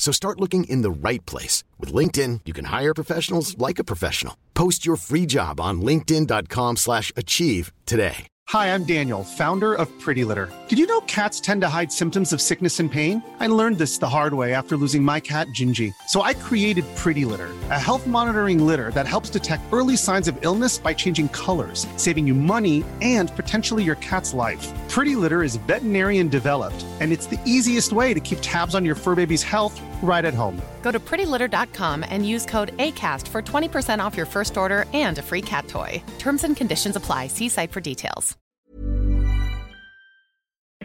So start looking in the right place. With LinkedIn, you can hire professionals like a professional. Post your free job on linkedin.com slash achieve today. Hi, I'm Daniel, founder of Pretty Litter. Did you know cats tend to hide symptoms of sickness and pain? I learned this the hard way after losing my cat, Gingy. So I created Pretty Litter, a health monitoring litter that helps detect early signs of illness by changing colors, saving you money and potentially your cat's life. Pretty Litter is veterinarian developed, and it's the easiest way to keep tabs on your fur baby's health right at home. Go to prettylitter.com and use code ACAST for 20% off your first order and a free cat toy. Terms and conditions apply. See site for details.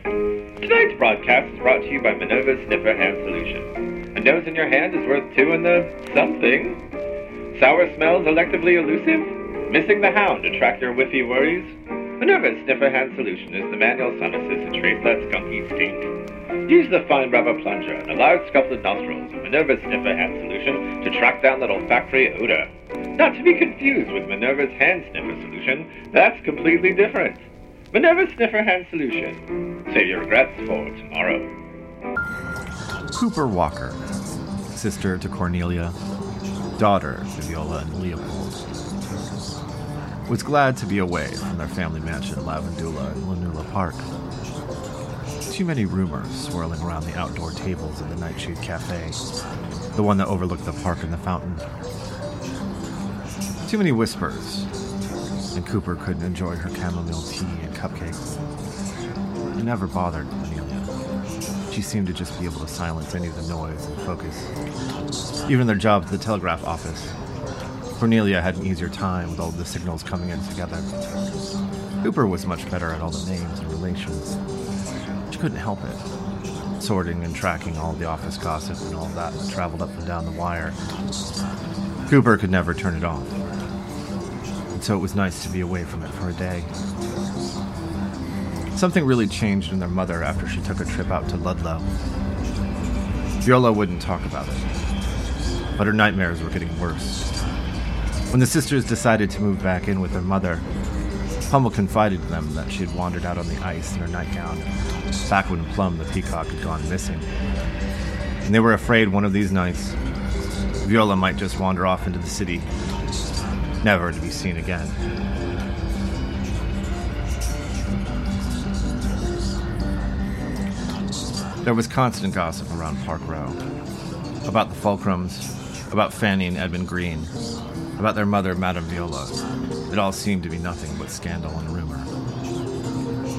Tonight's broadcast is brought to you by Minerva Sniffer Hand Solution. A nose in your hand is worth two in the something. Sour smells electively elusive? Missing the hound to track your whiffy worries? Minerva Sniffer Hand Solution is the manual sunesis to trace that skunky stink. Use the fine rubber plunger and the large sculpted nostrils of Minerva's Sniffer Hand Solution to track down that olfactory odor. Not to be confused with Minerva's Hand Sniffer Solution, that's completely different. Minerva Sniffer Hand Solution. Save your regrets for tomorrow. Cooper Walker, sister to Cornelia, daughter to Viola and Leopold, was glad to be away from their family mansion Lavandula in Lanula Park. Too many rumors swirling around the outdoor tables of the Nightshade Cafe, the one that overlooked the park and the fountain. Too many whispers, and Cooper couldn't enjoy her chamomile tea and cupcakes. It never bothered Cornelia. She seemed to just be able to silence any of the noise and focus. Even their job at the telegraph office. Cornelia had an easier time with all the signals coming in together. Cooper was much better at all the names and relations. She couldn't help it. Sorting and tracking all the office gossip and all that traveled up and down the wire. Cooper could never turn it off. And so it was nice to be away from it for a day. Something really changed in their mother after she took a trip out to Ludlow. Viola wouldn't talk about it, but her nightmares were getting worse. When the sisters decided to move back in with their mother, Hummel confided to them that she had wandered out on the ice in her nightgown, back when Plum the peacock had gone missing. And they were afraid one of these nights, Viola might just wander off into the city, never to be seen again. There was constant gossip around Park Row about the Fulcrums, about Fanny and Edmund Green, about their mother, Madame Viola. It all seemed to be nothing but scandal and rumor.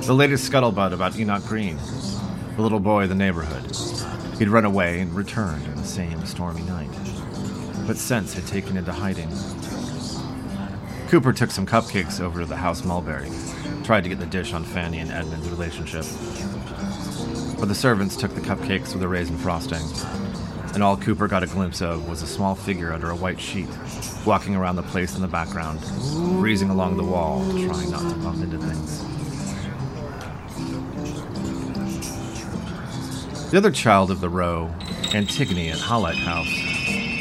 The latest scuttlebutt about Enoch Green, the little boy of the neighborhood. He'd run away and returned in the same stormy night, but since had taken into hiding. Cooper took some cupcakes over to the house Mulberry, tried to get the dish on Fanny and Edmund's relationship. But the servants took the cupcakes with a raisin frosting, and all Cooper got a glimpse of was a small figure under a white sheet, walking around the place in the background, breezing along the wall, trying not to bump into things. The other child of the row, Antigone at Hollite House,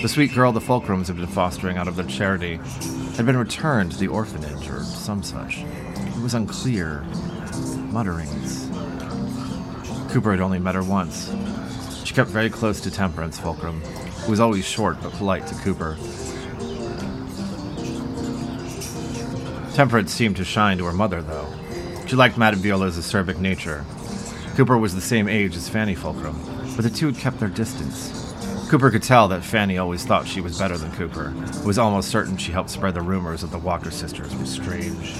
the sweet girl the Fulcrums had been fostering out of their charity, had been returned to the orphanage or some such. It was unclear. Mutterings. Cooper had only met her once. She kept very close to Temperance Fulcrum, who was always short but polite to Cooper. Temperance seemed to shine to her mother, though. She liked Madame Viola's acerbic nature. Cooper was the same age as Fanny Fulcrum, but the two had kept their distance. Cooper could tell that Fanny always thought she was better than Cooper. Was almost certain she helped spread the rumors that the Walker sisters were strange.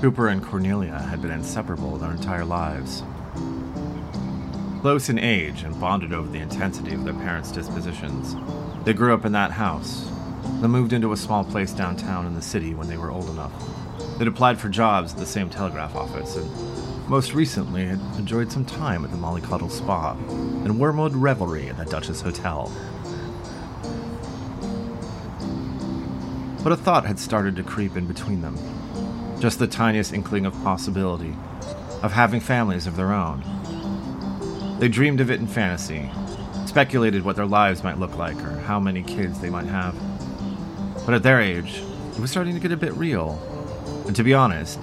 Cooper and Cornelia had been inseparable their entire lives. Close in age and bonded over the intensity of their parents' dispositions, they grew up in that house, then moved into a small place downtown in the city when they were old enough. They'd applied for jobs at the same telegraph office and most recently had enjoyed some time at the Mollycoddle Spa and Wormwood Revelry at the Duchess Hotel. but a thought had started to creep in between them. Just the tiniest inkling of possibility, of having families of their own. They dreamed of it in fantasy, speculated what their lives might look like or how many kids they might have. But at their age, it was starting to get a bit real. And to be honest,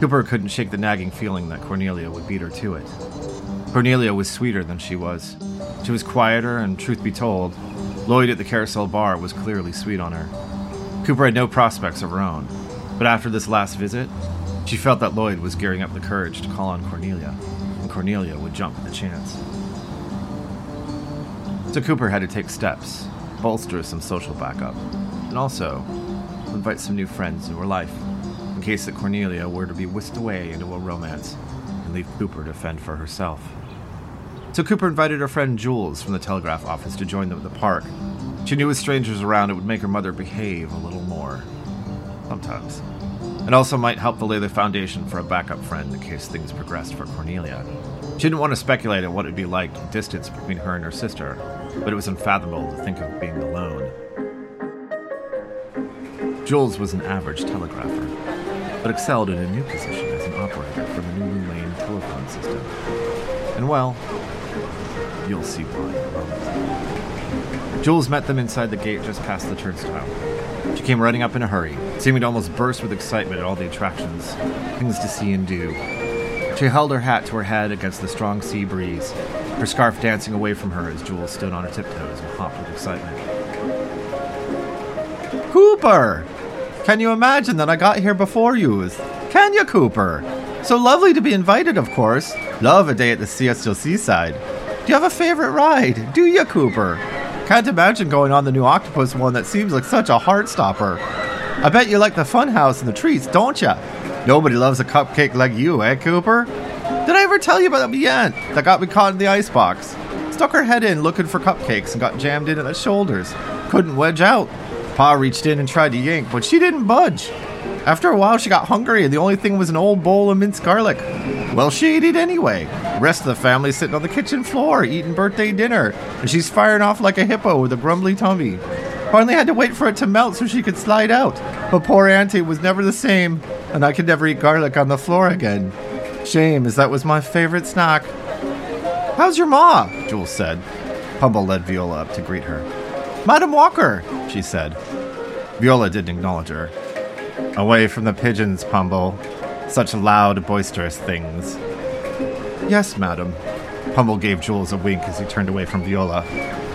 Cooper couldn't shake the nagging feeling that Cornelia would beat her to it. Cornelia was sweeter than she was. She was quieter, and truth be told, Lloyd at the carousel bar was clearly sweet on her. Cooper had no prospects of her own, but after this last visit, she felt that Lloyd was gearing up the courage to call on Cornelia, and Cornelia would jump at the chance. So Cooper had to take steps, bolster some social backup, and also invite some new friends into her life, in case that Cornelia were to be whisked away into a romance and leave Cooper to fend for herself. So Cooper invited her friend Jules from the telegraph office to join them at the park. She knew with strangers around it would make her mother behave a little more. Sometimes. And also might help to lay the foundation for a backup friend in case things progressed for Cornelia. She didn't want to speculate on what it'd be like in distance between her and her sister, but it was unfathomable to think of being alone. Jules was an average telegrapher, but excelled in a new position as an operator for the Nulu Lane telephone system. And well, you'll see why. Jules met them inside the gate just past the turnstile. She came running up in a hurry, seeming to almost burst with excitement at all the attractions, things to see and do. She held her hat to her head against the strong sea breeze, her scarf dancing away from her as Jules stood on her tiptoes and hopped with excitement. Cooper! Can you imagine that I got here before you? Can you, Cooper? So lovely to be invited, of course. Love a day at the Siesta Seaside. Do you have a favorite ride? Do you, Cooper? Can't imagine going on the new octopus one that seems like such a heart stopper. I bet you like the funhouse and the treats, don't you? Nobody loves a cupcake like you, eh, Cooper? Did I ever tell you about the aunt that got me caught in the icebox? Stuck her head in looking for cupcakes and got jammed in at the shoulders. Couldn't wedge out. Pa reached in and tried to yank, but she didn't budge. After a while, she got hungry, and the only thing was an old bowl of minced garlic. Well, she ate it anyway. Rest of the family sitting on the kitchen floor eating birthday dinner, and she's firing off like a hippo with a grumbly tummy. Finally had to wait for it to melt so she could slide out. But poor Auntie was never the same, and I could never eat garlic on the floor again. Shame, as that was my favorite snack. How's your ma? Jules said. Pumble led Viola up to greet her. Madam Walker, she said. Viola didn't acknowledge her. Away from the pigeons, Pumble. Such loud, boisterous things. Yes, madam. Pumble gave Jules a wink as he turned away from Viola.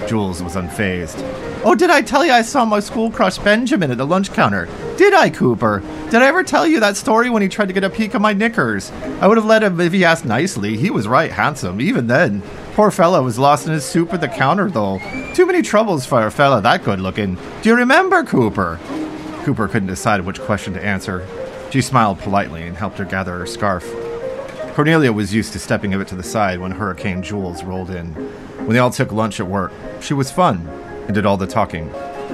Jules was unfazed. Oh, did I tell you I saw my school crush Benjamin at the lunch counter? Did I, Cooper? Did I ever tell you that story when he tried to get a peek at my knickers? I would have let him if he asked nicely. He was right handsome, even then. Poor fella was lost in his soup at the counter, though. Too many troubles for a fella that good looking. Do you remember, Cooper? Cooper couldn't decide which question to answer. She smiled politely and helped her gather her scarf. Cornelia was used to stepping a bit to the side when Hurricane Jules rolled in. When they all took lunch at work, she was fun and did all the talking,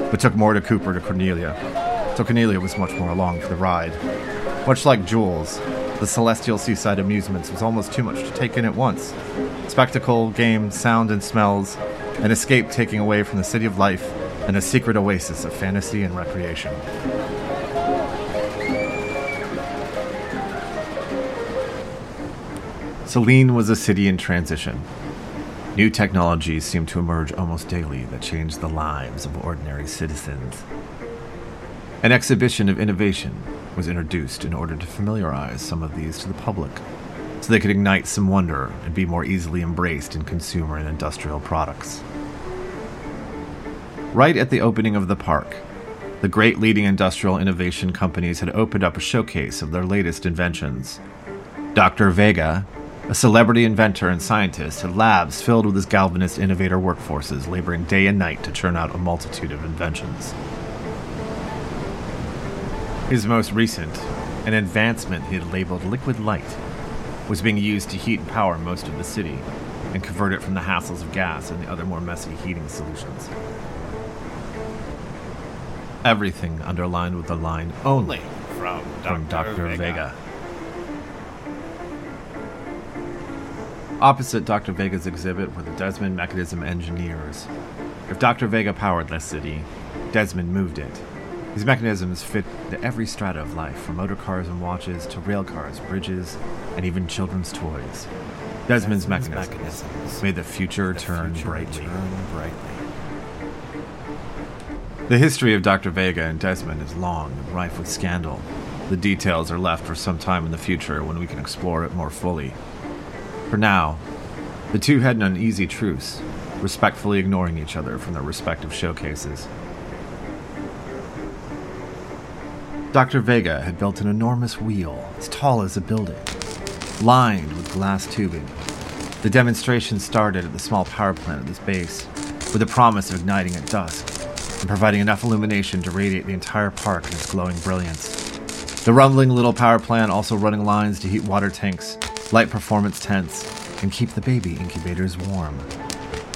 but took more to Cooper to Cornelia. So Cornelia was much more along for the ride. Much like Jules, the Celestial Seaside Amusements was almost too much to take in at once. Spectacle, game, sound, and smells, an escape taking away from the city of life, and a secret oasis of fantasy and recreation. Celine was a city in transition. New technologies seemed to emerge almost daily that changed the lives of ordinary citizens. An exhibition of innovation was introduced in order to familiarize some of these to the public, so they could ignite some wonder and be more easily embraced in consumer and industrial products. Right at the opening of the park, the great leading industrial innovation companies had opened up a showcase of their latest inventions. Dr. Vega, a celebrity inventor and scientist, had labs filled with his galvanist innovator workforces laboring day and night to churn out a multitude of inventions. His most recent, an advancement he had labeled liquid light, was being used to heat and power most of the city and convert it from the hassles of gas and the other more messy heating solutions. Everything underlined with the line only From from Dr. Dr. Vega. Vega. Opposite Dr. Vega's exhibit were the Desmond Mechanism engineers. If Dr. Vega powered the city, Desmond moved it. These mechanisms fit into every strata of life, from motor cars and watches to rail cars, bridges, and even children's toys. Desmond's, mechanisms, made the future turn brightly. The history of Dr. Vega and Desmond is long and rife with scandal. The details are left for some time in the future when we can explore it more fully. For now, the two had an uneasy truce, respectfully ignoring each other from their respective showcases. Dr. Vega had built an enormous wheel, as tall as a building, lined with glass tubing. The demonstration started at the small power plant at this base, with the promise of igniting at dusk and providing enough illumination to radiate the entire park in its glowing brilliance. The rumbling little power plant also running lines to heat water tanks, light performance tents, and keep the baby incubators warm.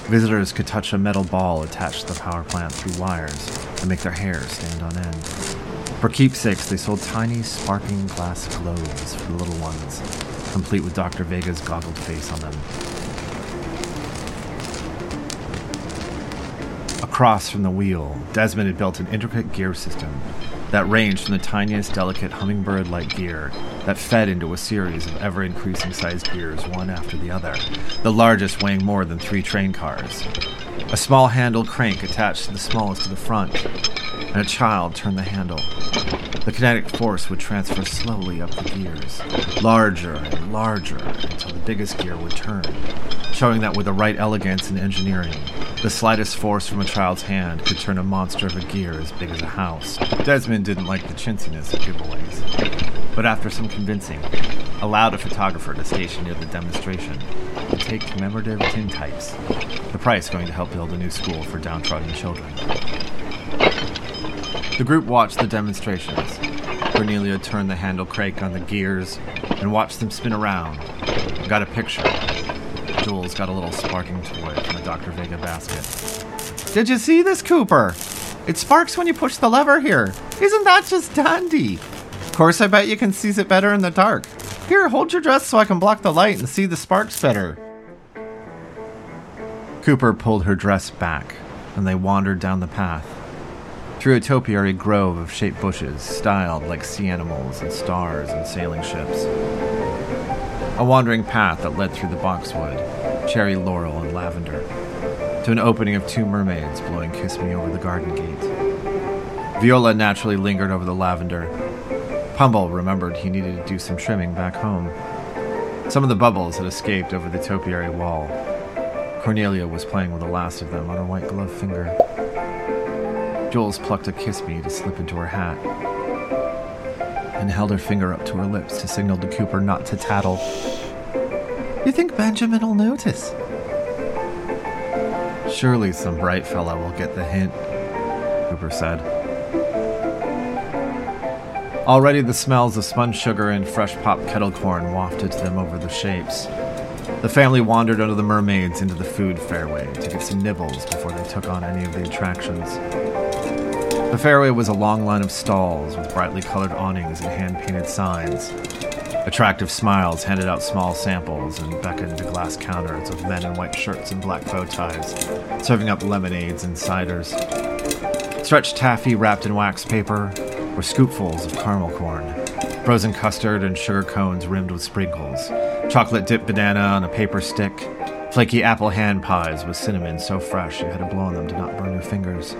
Visitors could touch a metal ball attached to the power plant through wires and make their hair stand on end. For keepsakes, they sold tiny, sparkling glass globes for the little ones, complete with Dr. Vega's goggled face on them. Across from the wheel, Desmond had built an intricate gear system that ranged from the tiniest, delicate hummingbird like gear that fed into a series of ever increasing sized gears, one after the other, the largest weighing more than three train cars. A small handled crank attached to the smallest to the front, and a child turned the handle. The kinetic force would transfer slowly up the gears, larger and larger until the biggest gear would turn, showing that with the right elegance and engineering, the slightest force from a child's hand could turn a monster of a gear as big as a house. Desmond didn't like the chintziness of giveaways, but after some convincing, allowed a photographer to station near the demonstration to take commemorative tintypes, the price going to help build a new school for downtrodden children. The group watched the demonstrations. Cornelia turned the handle crank on the gears and watched them spin around. Got a picture. Jules got a little sparking toy from the Dr. Vega basket. Did you see this, Cooper? It sparks when you push the lever here. Isn't that just dandy? Of course, I bet you can seize it better in the dark. Here, hold your dress so I can block the light and see the sparks better. Cooper pulled her dress back, and they wandered down the path through a topiary grove of shaped bushes, styled like sea animals and stars and sailing ships. A wandering path that led through the boxwood, cherry laurel and lavender, to an opening of two mermaids blowing Kiss Me over the garden gate. Viola naturally lingered over the lavender. Pumble remembered he needed to do some trimming back home. Some of the bubbles had escaped over the topiary wall. Cornelia was playing with the last of them on her white gloved finger. Jules plucked a kiss me to slip into her hat and held her finger up to her lips to signal to Cooper not to tattle. You think Benjamin'll notice? Surely some bright fellow will get the hint, Cooper said. Already the smells of spun sugar and fresh popped kettle corn wafted to them over the shapes. The family wandered under the mermaids into the food fairway to get some nibbles before they took on any of the attractions. The fairway was a long line of stalls with brightly colored awnings and hand painted signs. Attractive smiles handed out small samples and beckoned to glass counters of men in white shirts and black bow ties, serving up lemonades and ciders. Stretched taffy wrapped in wax paper were scoopfuls of caramel corn, frozen custard and sugar cones rimmed with sprinkles, chocolate dipped banana on a paper stick, flaky apple hand pies with cinnamon so fresh you had to blow on them to not burn your fingers.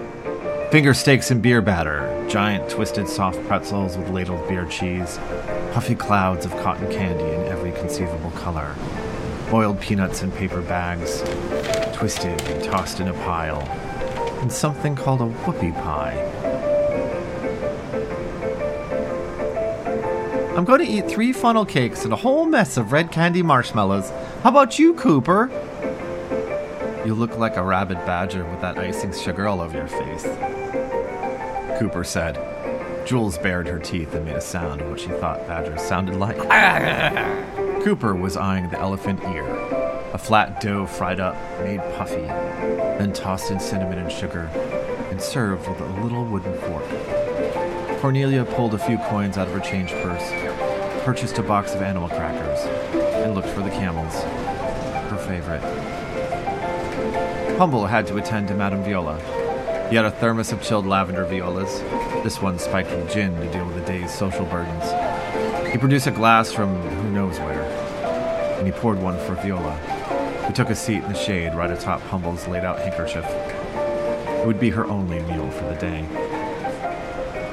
Finger steaks and beer batter, giant twisted soft pretzels with ladled beer cheese, puffy clouds of cotton candy in every conceivable color, boiled peanuts in paper bags, twisted and tossed in a pile, and something called a whoopie pie. I'm going to eat three funnel cakes and a whole mess of red candy marshmallows. How about you, Cooper? You look like a rabid badger with that icing sugar all over your face. Cooper said. Jules bared her teeth and made a sound of what she thought badgers sounded like. Cooper was eyeing the elephant ear, a flat dough fried up, made puffy, then tossed in cinnamon and sugar, and served with a little wooden fork. Cornelia pulled a few coins out of her change purse, purchased a box of animal crackers, and looked for the camels, her favorite. Pumble had to attend to Madame Viola. He had a thermos of chilled lavender violas, this one spiked with gin to deal with the day's social burdens. He produced a glass from who knows where, and he poured one for Viola, who took a seat in the shade right atop Pumble's laid out handkerchief. It would be her only meal for the day.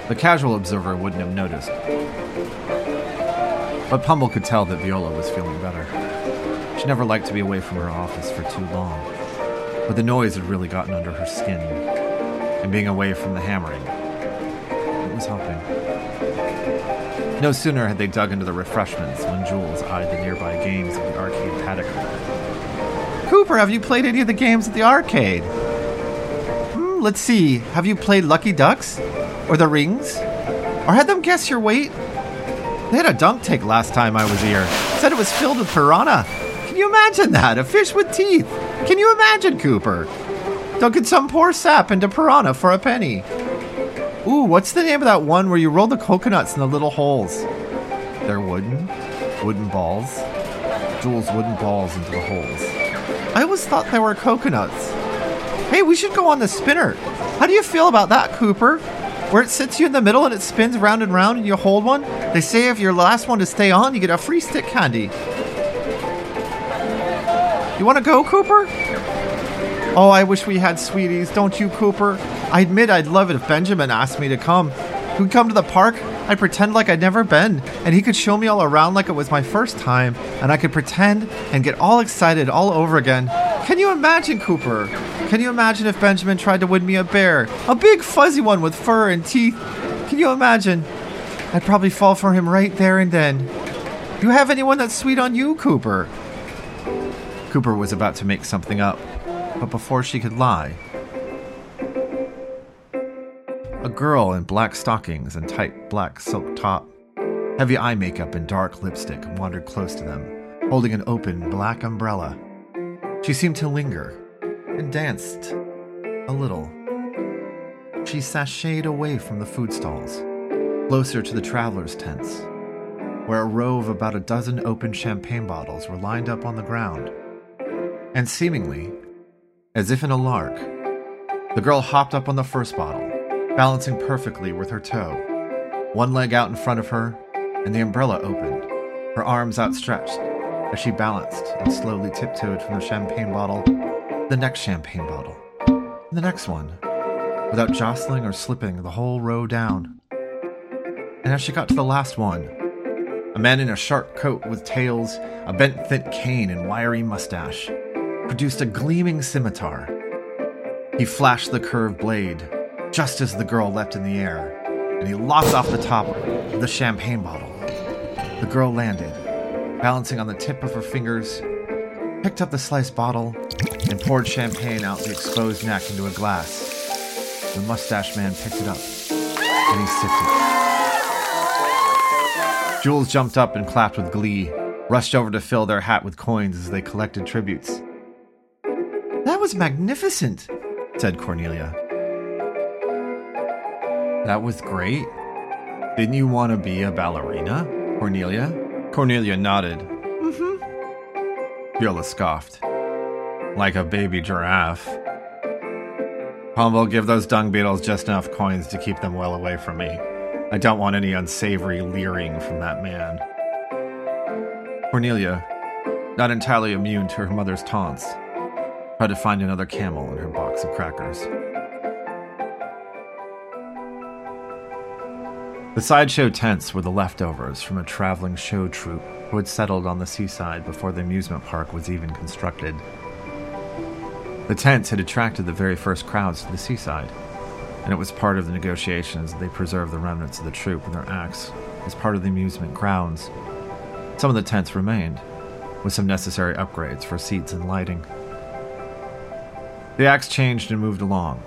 The casual observer wouldn't have noticed. But Pumble could tell that Viola was feeling better. She never liked to be away from her office for too long, but the noise had really gotten under her skin, and being away from the hammering, it was helping. No sooner had they dug into the refreshments when Jules eyed the nearby games of the arcade paddock. Cooper, have you played any of the games at the arcade? Hmm, let's see. Have you played Lucky Ducks? Or the Rings? Or had them guess your weight? They had a dunk tank last time I was here. Said it was filled with piranha. Can you imagine that? A fish with teeth. Can you imagine, Cooper? Dunking some poor sap into piranha for a penny. Ooh, what's the name of that one where you roll the coconuts in the little holes? They're wooden. Wooden balls. Jules wooden balls into the holes. I always thought they were coconuts. Hey, we should go on the spinner. How do you feel about that, Cooper? Where it sits you in the middle and it spins round and round and you hold one? They say if you're the last one to stay on, you get a free stick candy. You want to go, Cooper? Oh, I wish we had sweeties, don't you, Cooper? I admit I'd love it if Benjamin asked me to come. We'd come to the park, I'd pretend like I'd never been, and he could show me all around like it was my first time, and I could pretend and get all excited all over again. Can you imagine, Cooper? Can you imagine if Benjamin tried to win me a bear? A big fuzzy one with fur and teeth? Can you imagine? I'd probably fall for him right there and then. Do you have anyone that's sweet on you, Cooper? Cooper was about to make something up, but before she could lie, a girl in black stockings and tight black silk top, heavy eye makeup and dark lipstick wandered close to them, holding an open black umbrella. She seemed to linger and danced a little. She sashayed away from the food stalls, closer to the travelers' tents, where a row of about a dozen open champagne bottles were lined up on the ground. And seemingly, as if in a lark, the girl hopped up on the first bottle, balancing perfectly with her toe, one leg out in front of her, and the umbrella opened, her arms outstretched as she balanced and slowly tiptoed from the champagne bottle, the next champagne bottle, and the next one, without jostling or slipping the whole row down. And as she got to the last one, a man in a sharp coat with tails, a bent thick cane, and wiry mustache produced a gleaming scimitar. He flashed the curved blade just as the girl leapt in the air, and he lopped off the top of the champagne bottle. The girl landed, balancing on the tip of her fingers, picked up the sliced bottle, and poured champagne out the exposed neck into a glass. The mustache man picked it up, and he sipped it. Jules jumped up and clapped with glee, rushed over to fill their hat with coins as they collected tributes. Was magnificent, said Cornelia. That was great. Didn't you want to be a ballerina, Cornelia? Cornelia nodded. Mm-hmm. Viola scoffed. Like a baby giraffe. Pumble, give those dung beetles just enough coins to keep them well away from me. I don't want any unsavory leering from that man. Cornelia, not entirely immune to her mother's taunts, to find another camel in her box of crackers. The sideshow tents were the leftovers from a traveling show troupe who had settled on the seaside before the amusement park was even constructed. The tents had attracted the very first crowds to the seaside, and it was part of the negotiations that they preserve the remnants of the troupe and their acts as part of the amusement grounds. Some of the tents remained, with some necessary upgrades for seats and lighting. The acts changed and moved along,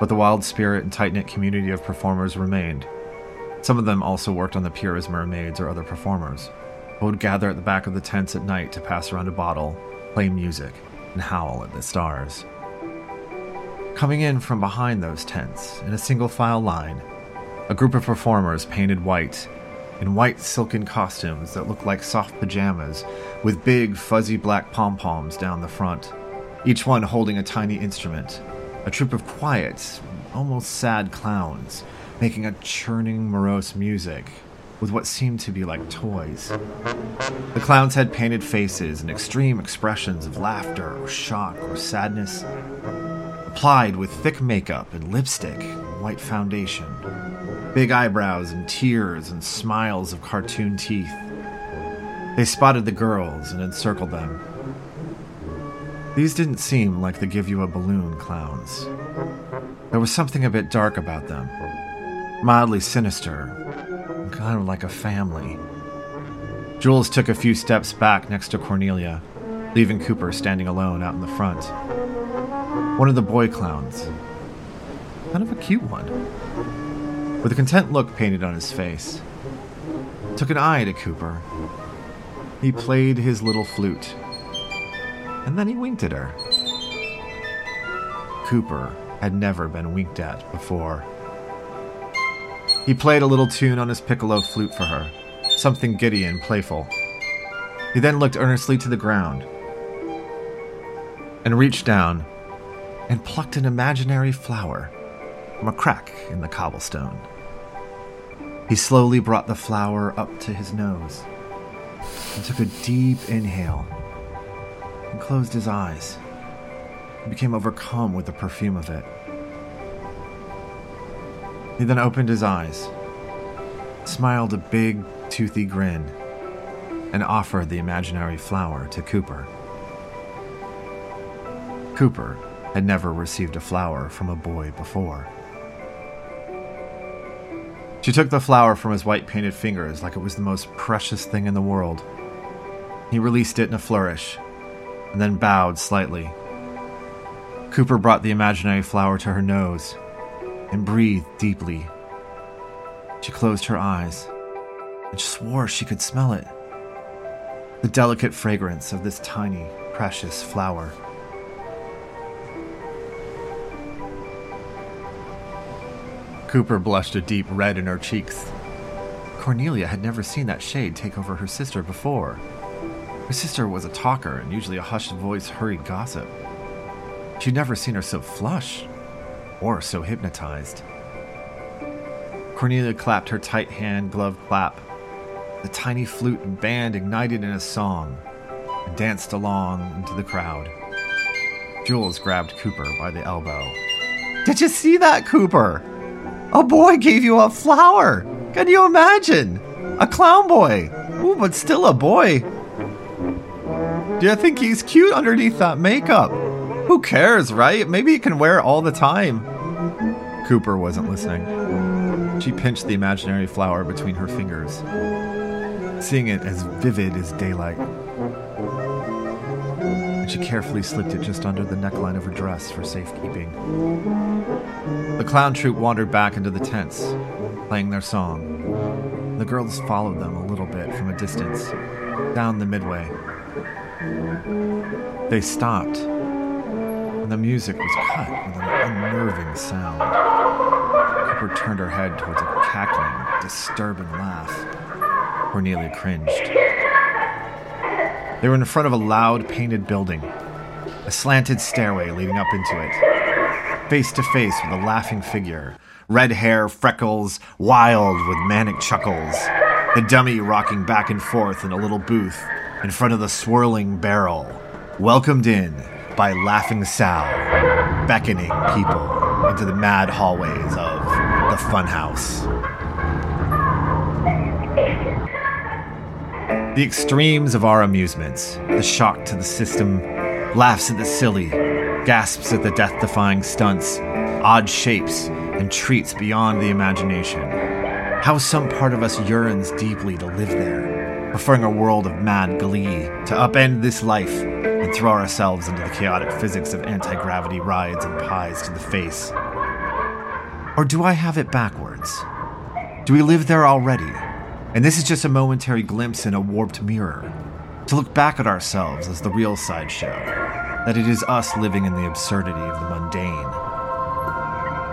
but the wild spirit and tight knit community of performers remained. Some of them also worked on the pier as mermaids or other performers, who would gather at the back of the tents at night to pass around a bottle, play music, and howl at the stars. Coming in from behind those tents, in a single file line, a group of performers painted white, in white silken costumes that looked like soft pajamas, with big fuzzy black pom poms down the front, each one holding a tiny instrument, A troop of quiet, almost sad clowns, making a churning, morose music with what seemed to be like toys. The clowns had painted faces and extreme expressions of laughter or shock or sadness, applied with thick makeup and lipstick and white foundation, big eyebrows and tears and smiles of cartoon teeth. They spotted the girls and encircled them. These didn't seem like the give you a balloon clowns. There was something a bit dark about them, mildly sinister, kind of like a family. Jules took a few steps back next to Cornelia, leaving Cooper standing alone out in the front. One of the boy clowns. Kind of a cute one. With a content look painted on his face. Took an eye to Cooper. He played his little flute. And then he winked at her. Cooper had never been winked at before. He played a little tune on his piccolo flute for her, something giddy and playful. He then looked earnestly to the ground and reached down and plucked an imaginary flower from a crack in the cobblestone. He slowly brought the flower up to his nose and took a deep inhale and closed his eyes. He became overcome with the perfume of it. He then opened his eyes, smiled a big, toothy grin, and offered the imaginary flower to Cooper. Cooper had never received a flower from a boy before. She took the flower from his white painted fingers like it was the most precious thing in the world. He released it in a flourish, and then bowed slightly. Cooper brought the imaginary flower to her nose and breathed deeply. She closed her eyes and swore she could smell it the delicate fragrance of this tiny, precious flower. Cooper blushed a deep red in her cheeks. Cornelia had never seen that shade take over her sister before. Her sister was a talker and usually a hushed voice hurried gossip. She'd never seen her so flush or so hypnotized. Cornelia clapped her tight hand glove clap. The tiny flute and band ignited in a song and danced along into the crowd. Jules grabbed Cooper by the elbow. Did you see that, Cooper? A boy gave you a flower. Can you imagine? A clown boy. Ooh, but still a boy. Do you think he's cute underneath that makeup? Who cares, right? Maybe he can wear it all the time. Cooper wasn't listening. She pinched the imaginary flower between her fingers, seeing it as vivid as daylight. And she carefully slipped it just under the neckline of her dress for safekeeping. The clown troupe wandered back into the tents, playing their song. The girls followed them a little bit from a distance, down the midway. They stopped and the music was cut with an unnerving sound. Cooper turned her head towards a cackling, disturbing laugh. Cornelia cringed. They were in front of a loud, painted building, a slanted stairway leading up into it, face to face with a laughing figure, red hair, freckles, wild with manic chuckles. The dummy rocking back and forth in a little booth in front of the swirling barrel, welcomed in by Laughing Sal, beckoning people into the mad hallways of the funhouse. The extremes of our amusements, the shock to the system, laughs at the silly, gasps at the death defying stunts, odd shapes, and treats beyond the imagination. How some part of us yearns deeply to live there, preferring a world of mad glee to upend this life and throw ourselves into the chaotic physics of anti gravity rides and pies to the face? Or do I have it backwards? Do we live there already? And this is just a momentary glimpse in a warped mirror to look back at ourselves as the real sideshow, that it is us living in the absurdity of the mundane.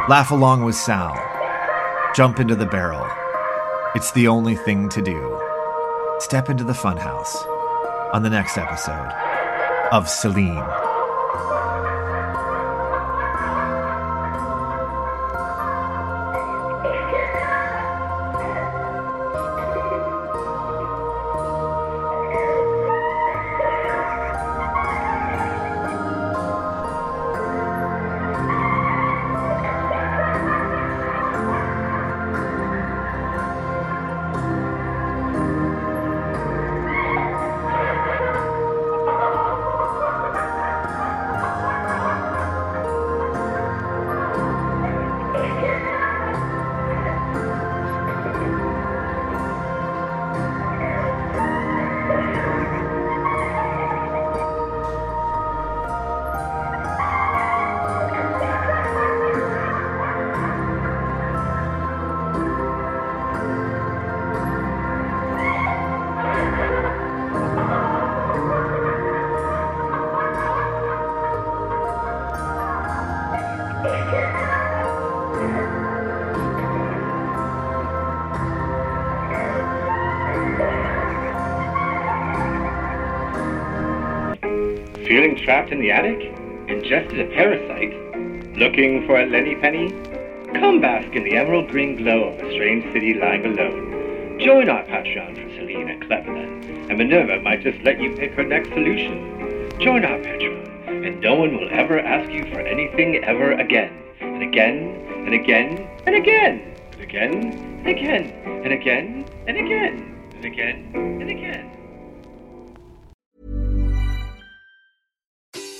Laugh along with Sal. Jump into the barrel. It's the only thing to do. Step into the funhouse on the next episode of Celine. Trapped in the attic? Ingested a parasite? Looking for a Lenny Penny? Come bask in the emerald green glow of a strange city lying alone. Join our Patreon for Celine and Clever Than, and Minerva might just let you pick her next solution. Join our Patreon, and no one will ever ask you for anything ever again, and again, and again, and again, and again, and again, and again, and again, and again, and again.